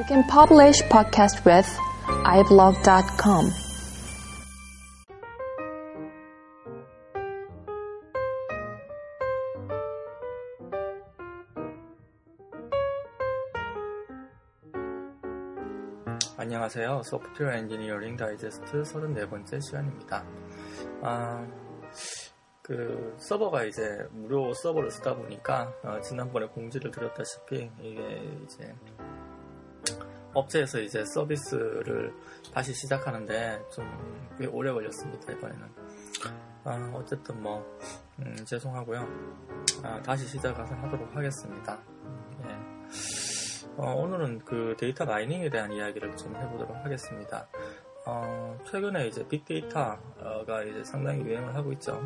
You can publish podcast with iblog.com. 안녕하세요. 소프트웨어 엔지니어링 다이제스트 34번째 시간입니다. 아, 그 서버가 이제 무료 서버를 쓰다 보니까 어, 지난번에 공지를 드렸다시피 이게 이제 업체에서 이제 서비스를 다시 시작하는데 좀꽤 오래 걸렸습니다 이번에는. 아, 어쨌든 뭐 음, 죄송하고요. 아, 다시 시작을 하도록 하겠습니다. 예. 어, 오늘은 그 데이터 마이닝에 대한 이야기를 좀 해보도록 하겠습니다. 어, 최근에 이제 빅데이터가 이제 상당히 유행을 하고 있죠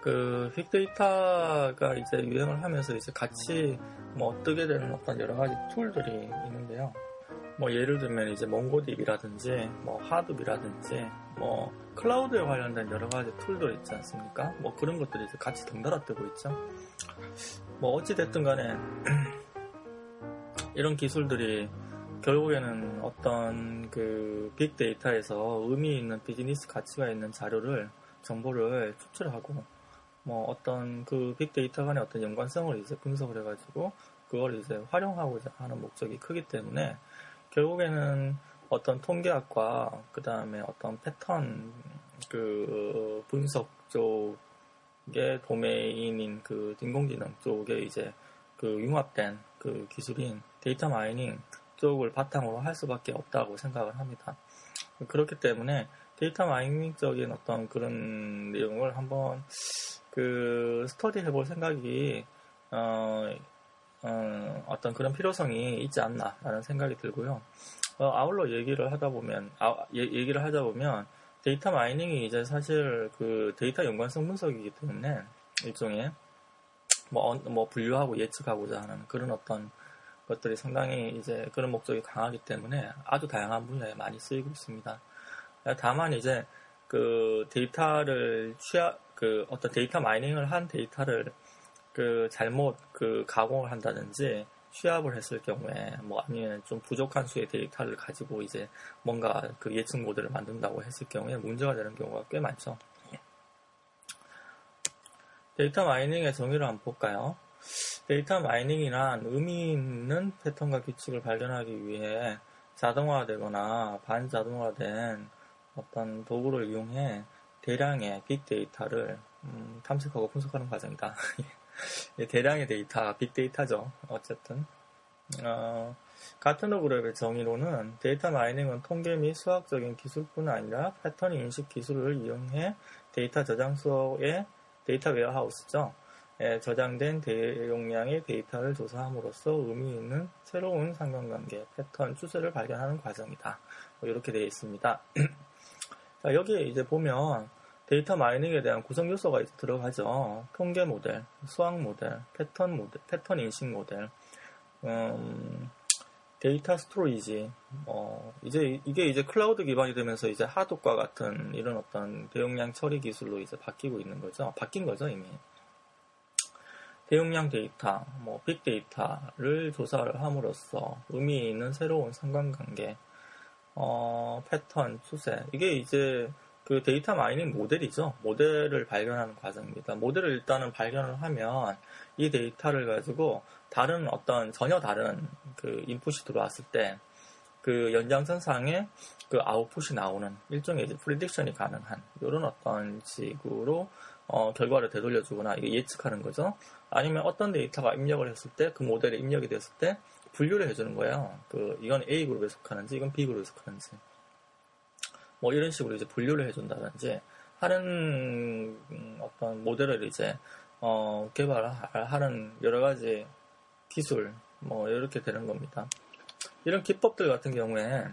그 빅데이터가 이제 유행을 하면서 이제 같이 뭐 뜨게 되는 어떤 여러 가지 tool들이 있는데요. 뭐 예를 들면 이제 MongoDB라든지 뭐 Hadoop이라든지 뭐 클라우드에 관련된 여러 가지 tool들 있지 않습니까? 뭐 그런 것들이 이제 같이 덩달아 뜨고 있죠. 뭐 어찌 됐든 간에 이런 기술들이 결국에는 어떤 그 빅데이터에서 의미 있는 비즈니스 가치가 있는 자료를 정보를 추출하고 뭐 어떤 그 빅데이터 간의 어떤 연관성을 이제 분석을 해가지고 그걸 이제 활용하고자 하는 목적이 크기 때문에 결국에는 어떤 통계학과 그 다음에 어떤 패턴 그 분석 쪽의 도메인인 그 인공지능 쪽에 이제 그 융합된 그 기술인 data mining 쪽을 바탕으로 할 수밖에 없다고 생각을 합니다. 그렇기 때문에 data mining적인 어떤 그런 내용을 한번 그 스터디 해볼 생각이 어, 어, 떤 그런 필요성이 있지 않나라는 생각이 들고요. 어, 아울러 얘기를 하다 보면 아, 예, 얘기를 하다 보면 data mining이 이제 사실 그 데이터 연관성 분석이기 때문에 일종의 뭐, 뭐 분류하고 예측하고자 하는 그런 어떤 것들이 상당히 이제 그런 목적이 강하기 때문에 아주 다양한 분야에 많이 쓰이고 있습니다. 다만 이제 그 데이터를 취하 그 어떤 data mining을 한 데이터를 그 잘못 그 가공을 한다든지 취합을 했을 경우에 뭐 아니면 좀 부족한 수의 데이터를 가지고 이제 뭔가 그 예측 모델을 만든다고 했을 경우에 문제가 되는 경우가 꽤 많죠. data mining의 정의를 한번 볼까요? data mining이란 의미 있는 패턴과 규칙을 발견하기 위해 자동화되거나 반자동화된 어떤 도구를 이용해 대량의 빅데이터를 음, 탐색하고 분석하는 과정이다. 예, 대량의 데이터, 빅데이터죠. 어쨌든 어, 가트너 그룹의 정의로는 data mining은 통계 및 수학적인 기술뿐 아니라 패턴 인식 기술을 이용해 데이터 저장소의 data warehouse죠. 에 저장된 대용량의 데이터를 조사함으로써 의미 있는 새로운 상관관계, 패턴, 추세를 발견하는 과정이다. 뭐 이렇게 되어 있습니다. 자, 여기에 이제 보면 data mining에 대한 구성 요소가 들어가죠. 통계 모델, 수학 모델, 패턴 모델, 패턴 인식 모델, 음, data storage, 어, 이제 이게 이제 클라우드 기반이 되면서 이제 Hadoop과 같은 이런 어떤 대용량 처리 기술로 이제 바뀌고 있는 거죠. 바뀐 거죠 이미. 대용량 데이터, 뭐 빅데이터를 조사를 함으로써 의미 있는 새로운 상관관계, 어, 패턴, 추세. 이게 이제 그 data mining 모델이죠. 모델을 발견하는 과정입니다. 모델을 일단은 발견을 하면 이 데이터를 가지고 다른 어떤 전혀 다른 그 input이 들어왔을 때 그 연장선상에 그 아웃풋이 나오는 일종의 이제 prediction이 가능한 이런 어떤 식으로 어, 결과를 되돌려주거나 예측하는 거죠. 아니면 어떤 데이터가 입력을 했을 때 그 모델에 입력이 됐을 때 분류를 해주는 거예요. 그 이건 A 그룹에 속하는지 이건 B 그룹에 속하는지 뭐 이런 식으로 이제 분류를 해준다든지 하는 어떤 모델을 이제 어, 개발하는 여러 가지 기술 뭐 이렇게 되는 겁니다. 이런 기법들 같은 경우에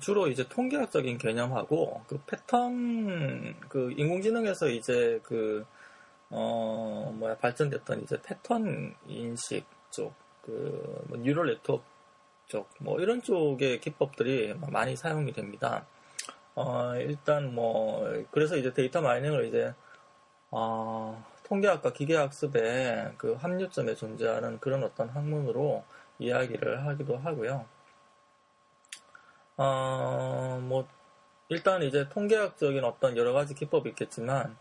주로 이제 통계학적인 개념하고 그 패턴 그 인공지능에서 이제 그 어, 뭐야, 발전됐던 이제 패턴 인식 쪽, 그, 뭐 neural network 쪽, 뭐 이런 쪽의 기법들이 많이 사용이 됩니다. 어, 일단 뭐, 그래서 이제 data mining을 이제, 어, 통계학과 기계학습의 그 합류점에 존재하는 그런 어떤 학문으로 이야기를 하기도 하고요. 어, 뭐, 일단 이제 통계학적인 어떤 여러 가지 기법이 있겠지만,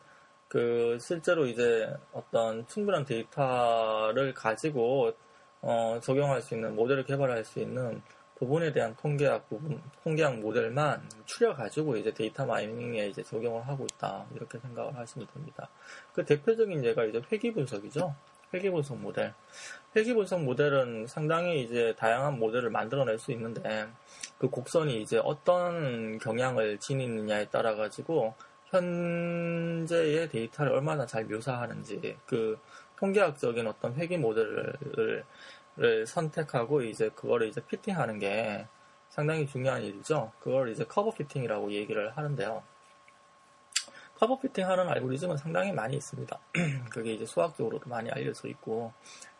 그, 실제로 이제 어떤 충분한 데이터를 가지고, 어, 적용할 수 있는, 모델을 개발할 수 있는 부분에 대한 통계학 부분, 통계학 모델만 추려가지고 이제 data mining에 이제 적용을 하고 있다. 이렇게 생각을 하시면 됩니다. 그 대표적인 예가 이제 회귀 분석이죠. 회귀 분석 모델. 회귀 분석 모델은 상당히 이제 다양한 모델을 만들어낼 수 있는데 그 곡선이 이제 어떤 경향을 지니느냐에 따라 가지고 현재의 데이터를 얼마나 잘 묘사하는지 그 통계학적인 어떤 회귀 모델을 선택하고 이제 그거를 이제 fitting하는 게 상당히 중요한 일이죠. 그걸 이제 curve fitting이라고 얘기를 하는데요. curve fitting 하는 알고리즘은 상당히 많이 있습니다. 그게 이제 수학적으로도 많이 알려져 있고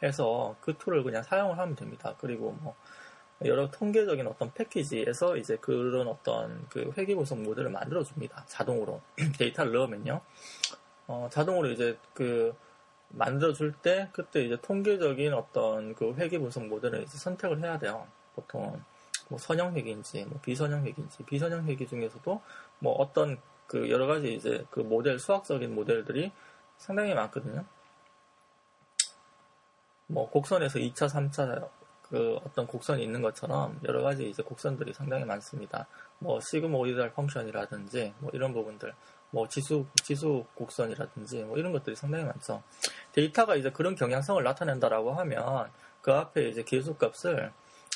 해서 그 tool을 그냥 사용을 하면 됩니다. 그리고 뭐 여러 통계적인 어떤 패키지에서 이제 그런 어떤 그 회귀 분석 모델을 만들어 줍니다. 자동으로 데이터를 넣으면요. 어, 자동으로 이제 그 만들어 줄때 그때 이제 통계적인 어떤 그 회귀 분석 모델을 이제 선택을 해야 돼요. 보통 뭐 선형 회귀인지 뭐 비선형 회귀인지 비선형 회귀 중에서도 뭐 어떤 그 여러 가지 이제 그 모델 수학적인 모델들이 상당히 많거든요. 뭐 곡선에서 2차, 3차 그 어떤 곡선이 있는 것처럼 여러 가지 이제 곡선들이 상당히 많습니다. 뭐 sigmoidal function이라든지 뭐 이런 부분들, 뭐 지수 지수 곡선이라든지 뭐 이런 것들이 상당히 많죠. 데이터가 이제 그런 경향성을 나타낸다라고 하면 그 앞에 이제 계수값을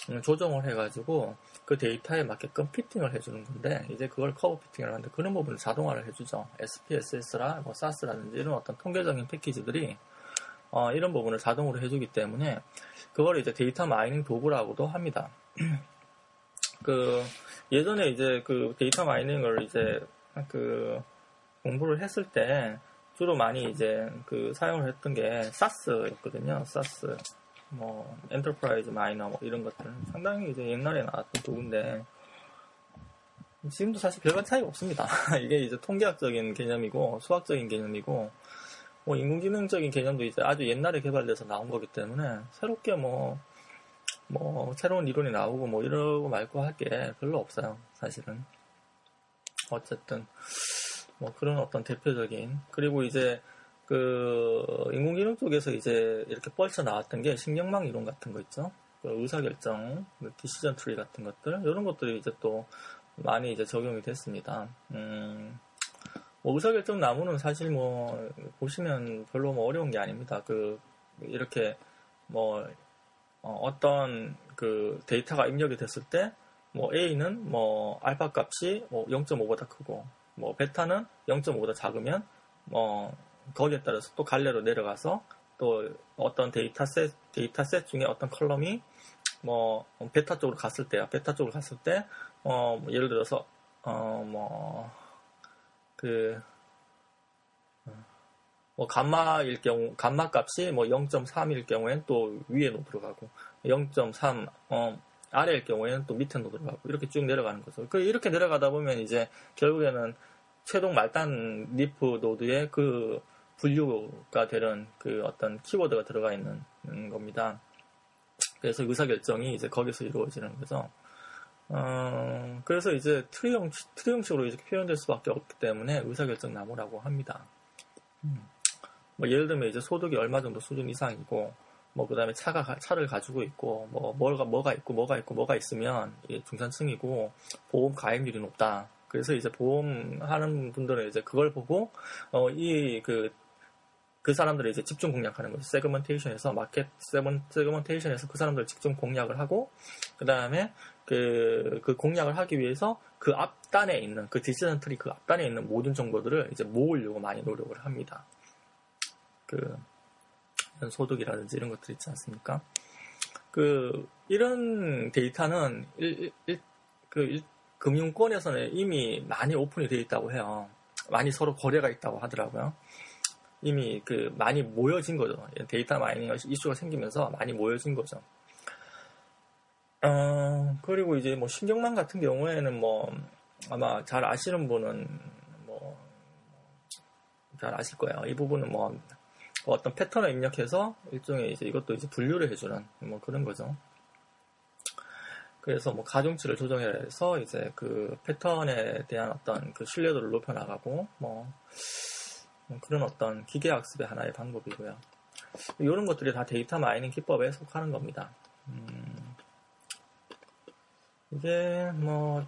음, 조정을 해가지고 그 데이터에 맞게끔 fitting을 해주는 건데 이제 그걸 curve fitting을 하는데 그런 부분을 자동화를 해주죠. SPSS라 뭐 SAS라든지 이런 어떤 통계적인 패키지들이 어, 이런 부분을 자동으로 해주기 때문에 그걸 이제 데이터 마이닝 도구라고도 합니다. 그 예전에 이제 그 데이터 마이닝을 이제 그 공부를 했을 때 주로 많이 이제 그 사용을 했던 게 SAS였거든요. SAS. 뭐 Enterprise Miner 뭐 이런 것들 상당히 이제 옛날에 나왔던 도구인데 지금도 사실 별반 차이가 없습니다. 이게 이제 통계학적인 개념이고 수학적인 개념이고 뭐 인공지능적인 개념도 이제 아주 옛날에 개발돼서 나온 거기 때문에 새롭게 뭐뭐 뭐 새로운 이론이 나오고 뭐 이러고 말고 할 게 별로 없어요. 사실은 어쨌든 뭐 그런 어떤 대표적인 그리고 이제 그 인공지능 쪽에서 이제 이렇게 뻗쳐 나왔던 게 신경망 이론 같은 거 있죠. 그 의사결정, 그 decision tree 같은 것들 이런 것들이 이제 또 많이 이제 적용이 됐습니다. 음, 뭐 의사결정 나무는 사실 뭐 보시면 별로 뭐 어려운 게 아닙니다. 그 이렇게 뭐 어, 떤 그 데이터가 입력이 됐을 때 뭐 A는 뭐 알파 값이 뭐 0.5보다 크고 뭐 베타는 0.5보다 작으면 뭐 거기에 따라서 또 갈래로 내려가서 또 어떤 dataset dataset 중에 어떤 column이 뭐 베타 쪽으로 갔을 때요. 베타 쪽으로 갔을 때 어, 뭐 예를 들어서 어뭐 그 뭐 감마일 경우 감마 값이 뭐 0.3일 경우에는 또 위에 놓도록 하고 0.3 어, 아래일 경우에는 또 밑에 놓도록 하고 이렇게 쭉 내려가는 거죠. 그 이렇게 내려가다 보면 이제 결국에는 최종 말단 leaf node의 그 분류가 되는 그 어떤 키워드가 들어가 있는 겁니다. 그래서 의사결정이 이제 거기서 이루어지는 거죠. 어, 그래서 이제 트리 형식, 트리 형식으로 이렇게 표현될 수밖에 없기 때문에 의사결정 나무라고 합니다. 음. 뭐 예를 들면 이제 소득이 얼마 정도 수준 이상이고, 뭐 그다음에 차가 차를 가지고 있고, 뭐 뭐가 뭐가 있고 뭐가 있고 뭐가 있으면 중산층이고 보험 가입률이 높다. 그래서 이제 보험 하는 분들은 이제 그걸 보고 어, 이그 그 사람들을 이제 집중 공략하는 거죠. segmentation에서 market seg segmentation에서 그 사람들을 집중 공략을 하고 그 다음에 그, 그 공략을 하기 위해서 그 앞단에 있는 그 decision tree 그 앞단에 있는 모든 정보들을 이제 모으려고 많이 노력을 합니다. 그 소득이라든지 이런 것들 있지 않습니까? 그 이런 데이터는 일, 일, 그 일, 금융권에서는 이미 많이 오픈이 되어 있다고 해요. 많이 서로 거래가 있다고 하더라고요. 이미 그 많이 모여진 거죠. 데이터 마이닝 이슈가 생기면서 많이 모여진 거죠. 어, 그리고 이제 뭐 신경망 같은 경우에는 뭐 아마 잘 아시는 분은 뭐 잘 아실 거예요. 이 부분은 뭐뭐 어떤 패턴을 입력해서 일종의 이제 이것도 이제 분류를 해주는 뭐 그런 거죠. 그래서 뭐 가중치를 조정해서 이제 그 패턴에 대한 어떤 그 신뢰도를 높여나가고 뭐, 뭐 그런 어떤 기계 학습의 하나의 방법이고요. 이런 것들이 다 데이터 마이닝 기법에 속하는 겁니다. 음, 이게 뭐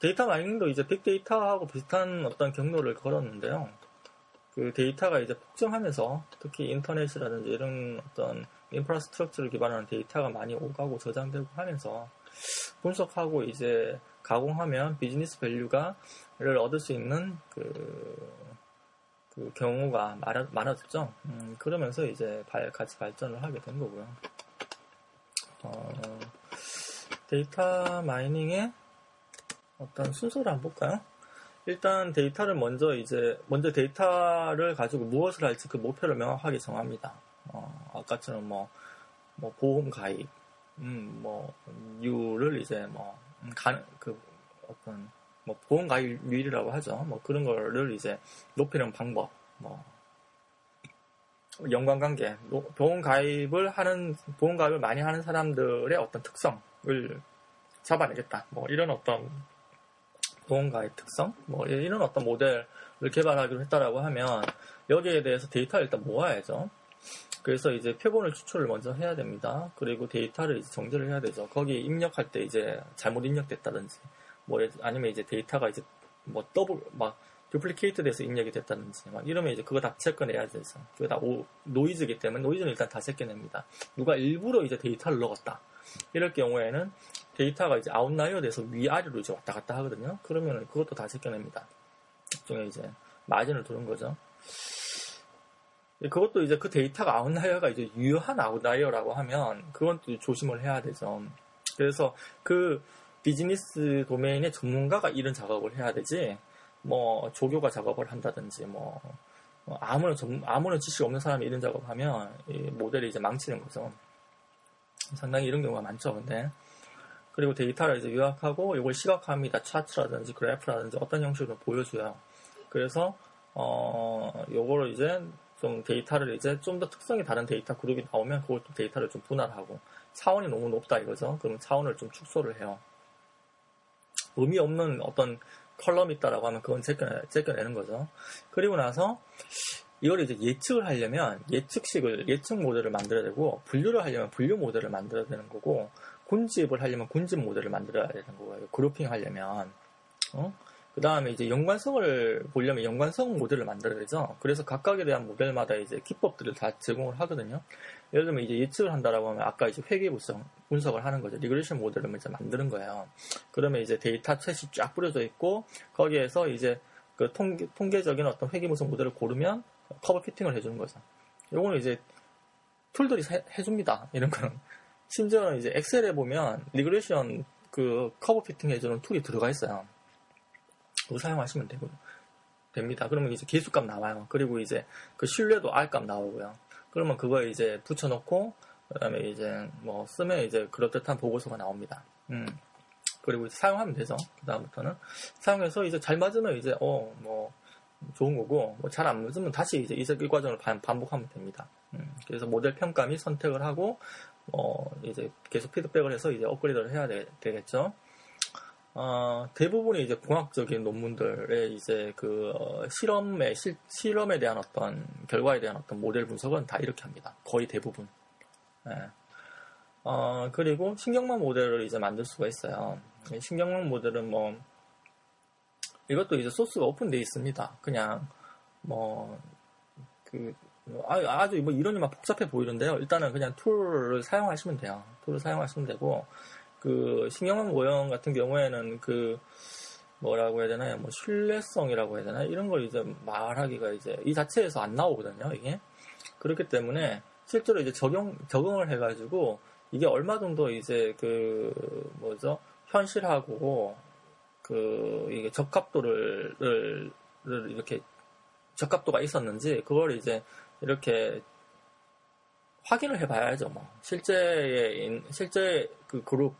데이터 마이닝도 이제 빅데이터하고 비슷한 어떤 경로를 걸었는데요. 그 데이터가 이제 폭증하면서 특히 인터넷이라든지 이런 어떤 infrastructure를 기반한 데이터가 많이 오가고 저장되고 하면서 분석하고 이제 가공하면 business value가를 얻을 수 있는 그, 그 경우가 많아, 졌죠 음, 그러면서 이제 발, 같이 발전을 하게 된 거고요. 어, 데이터 마이닝의 어떤 순서를 한번 볼까요? 일단 데이터를 먼저 이제 먼저 데이터를 가지고 무엇을 할지 그 목표를 명확하게 정합니다. 어, 아까처럼 뭐, 뭐 보험 가입, 음, 뭐 율을 이제 뭐 음, 가, 그 어떤 뭐 보험 가입률이라고 하죠. 뭐 그런 거를 이제 높이는 방법, 뭐 연관관계, 보험 가입을 하는 보험 가입을 많이 하는 사람들의 어떤 특성을 잡아내겠다. 뭐 이런 어떤 보험 가입 특성, 뭐 이런 어떤 모델을 개발하기로 했다라고 하면 여기에 대해서 데이터를 일단 모아야죠. 그래서 이제 표본을 추출을 먼저 해야 됩니다. 그리고 데이터를 정제를 해야 되죠. 거기 입력할 때 이제 잘못 입력됐다든지, 뭐 아니면 이제 데이터가 이제 뭐 더블 막 duplicate 돼서 입력이 됐다든지 막 이러면 이제 그거 다 제껴내야 되죠. 그게 다 오, 노이즈이기 때문에 노이즈는 일단 다 제껴냅니다. 누가 일부러 이제 데이터를 넣었다. 이럴 경우에는 데이터가 이제 outlier 돼서 위아래로 이제 왔다 갔다 하거든요. 그러면 그것도 다 제껴냅니다. 일종의 이제 마진을 두는 거죠. 그것도 이제 그 데이터가 outlier가 이제 유효한 outlier라고 하면 그건 또 조심을 해야 되죠. 그래서 그 비즈니스 도메인의 전문가가 이런 작업을 해야 되지, 뭐 조교가 작업을 한다든지, 뭐 아무런 전, 아무런 지식 없는 사람이 이런 작업하면 이 모델이 이제 망치는 거죠. 상당히 이런 경우가 많죠. 근데 그리고 데이터를 이제 요약하고 이걸 시각화합니다. 차트라든지 그래프라든지 어떤 형식으로 보여줘요. 그래서 어 요거를 이제 좀 데이터를 이제 좀 더 특성이 다른 데이터 그룹이 나오면 그걸 또 데이터를 좀 분할하고 차원이 너무 높다 이거죠. 그럼 차원을 좀 축소를 해요. 의미 없는 어떤 컬럼이 있다라고 하면 그건 제껴내, 제껴내는 거죠. 그리고 나서 이걸 이제 예측을 하려면 예측식을 예측 모델을 만들어야 되고 분류를 하려면 분류 모델을 만들어야 되는 거고 군집을 하려면 군집 모델을 만들어야 되는 거예요. 그룹핑 하려면. 어? 그 다음에 이제 연관성을 보려면 연관성 모델을 만들어야 되죠. 그래서 각각에 대한 모델마다 이제 기법들을 다 제공을 하거든요. 예를 들면 이제 예측을 한다라고 하면 아까 이제 회귀 분석, 분석을 하는 거죠. regression 모델을 이제 만드는 거예요. 그러면 이제 data set이 쫙 뿌려져 있고 거기에서 이제 그 통계, 통계적인 어떤 회귀 분석 모델을 고르면 curve fitting을 해주는 거죠. 요거는 이제 tool들이 해, 줍니다 이런 거는. 심지어는 이제 엑셀에 보면 regression 그 curve fitting 해주는 tool이 들어가 있어요. 그거 사용하시면 되고 됩니다. 그러면 이제 계수값 나와요. 그리고 이제 그 신뢰도 R값 나오고요. 그러면 그거 이제 붙여놓고 그다음에 이제 뭐 쓰면 이제 그럴듯한 보고서가 나옵니다. 음. 그리고 사용하면 되죠. 그 다음부터는 사용해서 이제 잘 맞으면 이제 어 뭐 좋은 거고 뭐 잘 안 맞으면 다시 이제 이 과정을 반복하면 됩니다. 음. 그래서 모델 평가 및 선택을 하고 어, 이제 계속 피드백을 해서 이제 업그레이드를 해야 되, 겠죠 어, 대부분의 이제 공학적인 논문들의 이제 그 어, 실험의 실, 실험에 대한 어떤 결과에 대한 어떤 모델 분석은 다 이렇게 합니다. 거의 대부분. 네. 어, 그리고 신경망 모델을 이제 만들 수가 있어요. 신경망 모델은 뭐 이것도 이제 소스가 오픈되어 있습니다. 그냥 뭐그 아, 주 뭐 이론이 막 복잡해 보이는데요. 일단은 그냥 툴을 사용하시면 돼요. 툴을 사용하시면 되고, 그, 신경망 모형 같은 경우에는 그, 뭐라고 해야 되나요? 뭐, 신뢰성이라고 해야 되나요? 이런 걸 이제 말하기가 이제 이 자체에서 안 나오거든요, 이게. 그렇기 때문에 실제로 이제 적용, 적응을 해가지고 이게 얼마 정도 이제 그, 뭐죠? 현실하고 그, 이게 적합도를, 이렇게 적합도가 있었는지 그걸 이제 이렇게 확인을 해봐야죠. 뭐 실제의 실제 그 그룹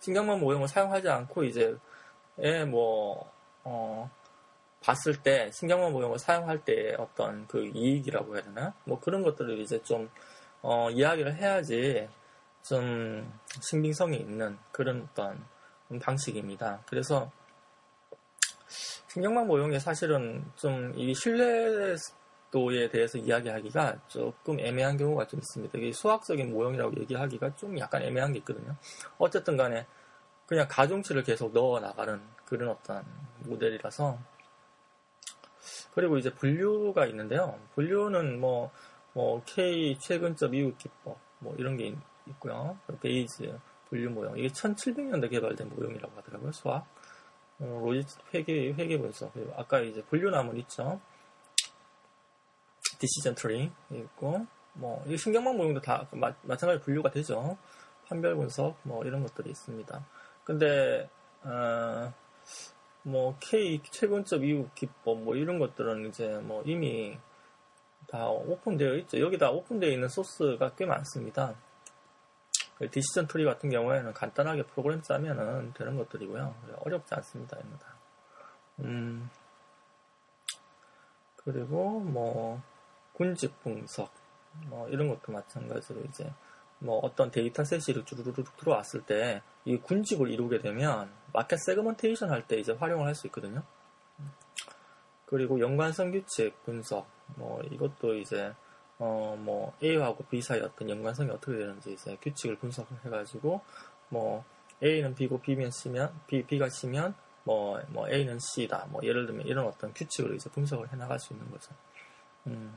신경망 모형을 사용하지 않고 이제 뭐 어, 봤을 때 신경망 모형을 사용할 때 어떤 그 이익이라고 해야 되나? 뭐 그런 것들을 이제 좀 어, 이야기를 해야지 좀 신빙성이 있는 그런 어떤 방식입니다. 그래서 신경망 모형이 사실은 좀 이 신뢰 도에 대해서 이야기하기가 조금 애매한 경우가 좀 있습니다. 이게 수학적인 모형이라고 얘기하기가 좀 약간 애매한 게 있거든요. 어쨌든 간에 그냥 가중치를 계속 넣어 나가는 그런 어떤 모델이라서 그리고 이제 분류가 있는데요. 분류는 뭐, 뭐 K 최근점 이웃 기법 뭐 이런 게 있 고요. 베이즈 분류 모형 이게 1700년대 개발된 모형이라고 하더라고요. 수학 어, logit 회귀 회귀 분석 아까 이제 분류나무 있죠. decision tree 있고 뭐 이 신경망 모형도 다 마, 마찬가지 분류가 되죠. 판별 분석 뭐 이런 것들이 있습니다. 근데 어, 뭐 K 최근점 이웃 기법 뭐 이런 것들은 이제 뭐 이미 다 오픈되어 있죠. 여기다 오픈되어 있는 소스가 꽤 많습니다. 그 decision tree 같은 경우에는 간단하게 프로그램 짜면은 되는 것들이고요. 어렵지 않습니다. 이거 다. 음, 그리고 뭐 군집 분석 뭐 이런 것도 마찬가지로 이제 뭐 어떤 dataset이 주르륵 들어왔을 때 이 군집을 이루게 되면 market segmentation 할 때 이제 활용을 할 수 있거든요. 그리고 연관성 규칙 분석 뭐 이것도 이제 어 뭐 A하고 B 사이 어떤 연관성이 어떻게 되는지 이제 규칙을 분석을 해가지고 뭐 A는 B고 B면 C면 B B가 C면 뭐, 뭐 A는 C다 뭐 예를 들면 이런 어떤 규칙을 이제 분석을 해 나갈 수 있는 거죠. 음.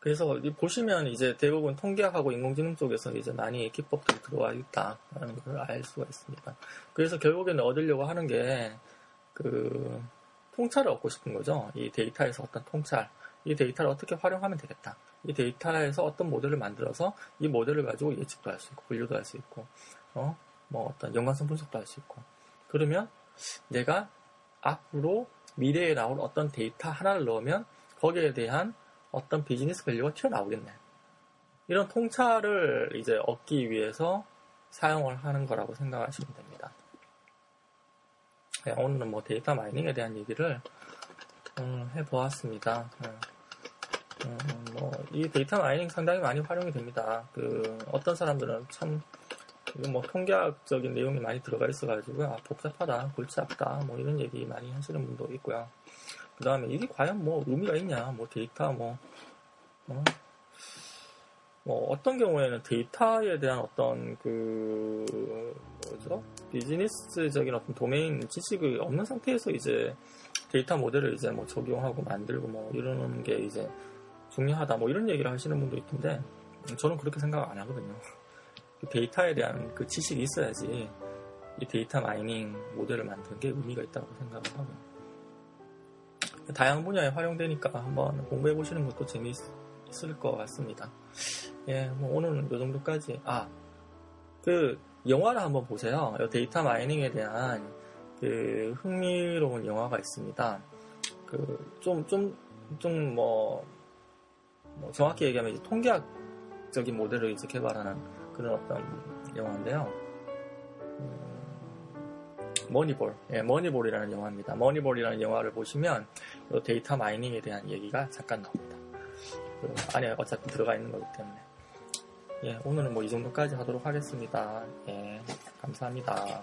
그래서 보시면 이제 대부분 통계학하고 인공지능 쪽에서 이제 많이 기법들이 들어와 있다라는 걸 알 수가 있습니다. 그래서 결국에는 얻으려고 하는 게 그 통찰을 얻고 싶은 거죠. 이 데이터에서 어떤 통찰, 이 데이터를 어떻게 활용하면 되겠다. 이 데이터에서 어떤 모델을 만들어서 이 모델을 가지고 예측도 할 수 있고 분류도 할 수 있고, 어, 뭐 어떤 연관성 분석도 할 수 있고. 그러면 내가 앞으로 미래에 나올 어떤 데이터 하나를 넣으면 거기에 대한 어떤 비즈니스 value가 튀어나오겠네. 이런 통찰을 이제 얻기 위해서 사용을 하는 거라고 생각하시면 됩니다. 네, 오늘은 뭐 데이터 마이닝에 대한 얘기를 음, 해보았습니다. 음, 음, 뭐 이 데이터 마이닝 상당히 많이 활용이 됩니다. 그 어떤 사람들은 참뭐 통계학적인 내용이 많이 들어가 있어가지고 아, 복잡하다, 골치 아프다, 뭐 이런 얘기 많이 하시는 분도 있고요. 그 다음에 이게 과연 뭐 의미가 있냐, 뭐 데이터 뭐, 어, 뭐 어떤 경우에는 데이터에 대한 어떤 그 뭐죠 비즈니스적인 어떤 도메인 지식이 없는 상태에서 이제 데이터 모델을 이제 뭐 적용하고 만들고 뭐 이러는 게 이제 중요하다 뭐 이런 얘기를 하시는 분도 있던데 저는 그렇게 생각 안 하거든요. 그 데이터에 대한 그 지식이 있어야지 이 데이터 마이닝 모델을 만드는 게 의미가 있다고 생각을 하고요. 다양한 분야에 활용되니까 한번 공부해 보시는 것도 재미있을 것 같습니다. 예, 뭐 오늘은 이 정도까지. 아, 그 영화를 한번 보세요. 데이터 마이닝에 대한 그 흥미로운 영화가 있습니다. 그 좀 좀 좀뭐뭐 정확히 얘기하면 이제 통계학적인 모델을 이제 개발하는 그런 어떤 영화인데요. 머니볼, 예, 머니볼이라는 영화입니다. 머니볼이라는 영화를 보시면 데이터 마이닝에 대한 얘기가 잠깐 나옵니다. 그 안에 어차피 들어가 있는 거기 때문에. 예, 오늘은 뭐 이 정도까지 하도록 하겠습니다. 예, 감사합니다.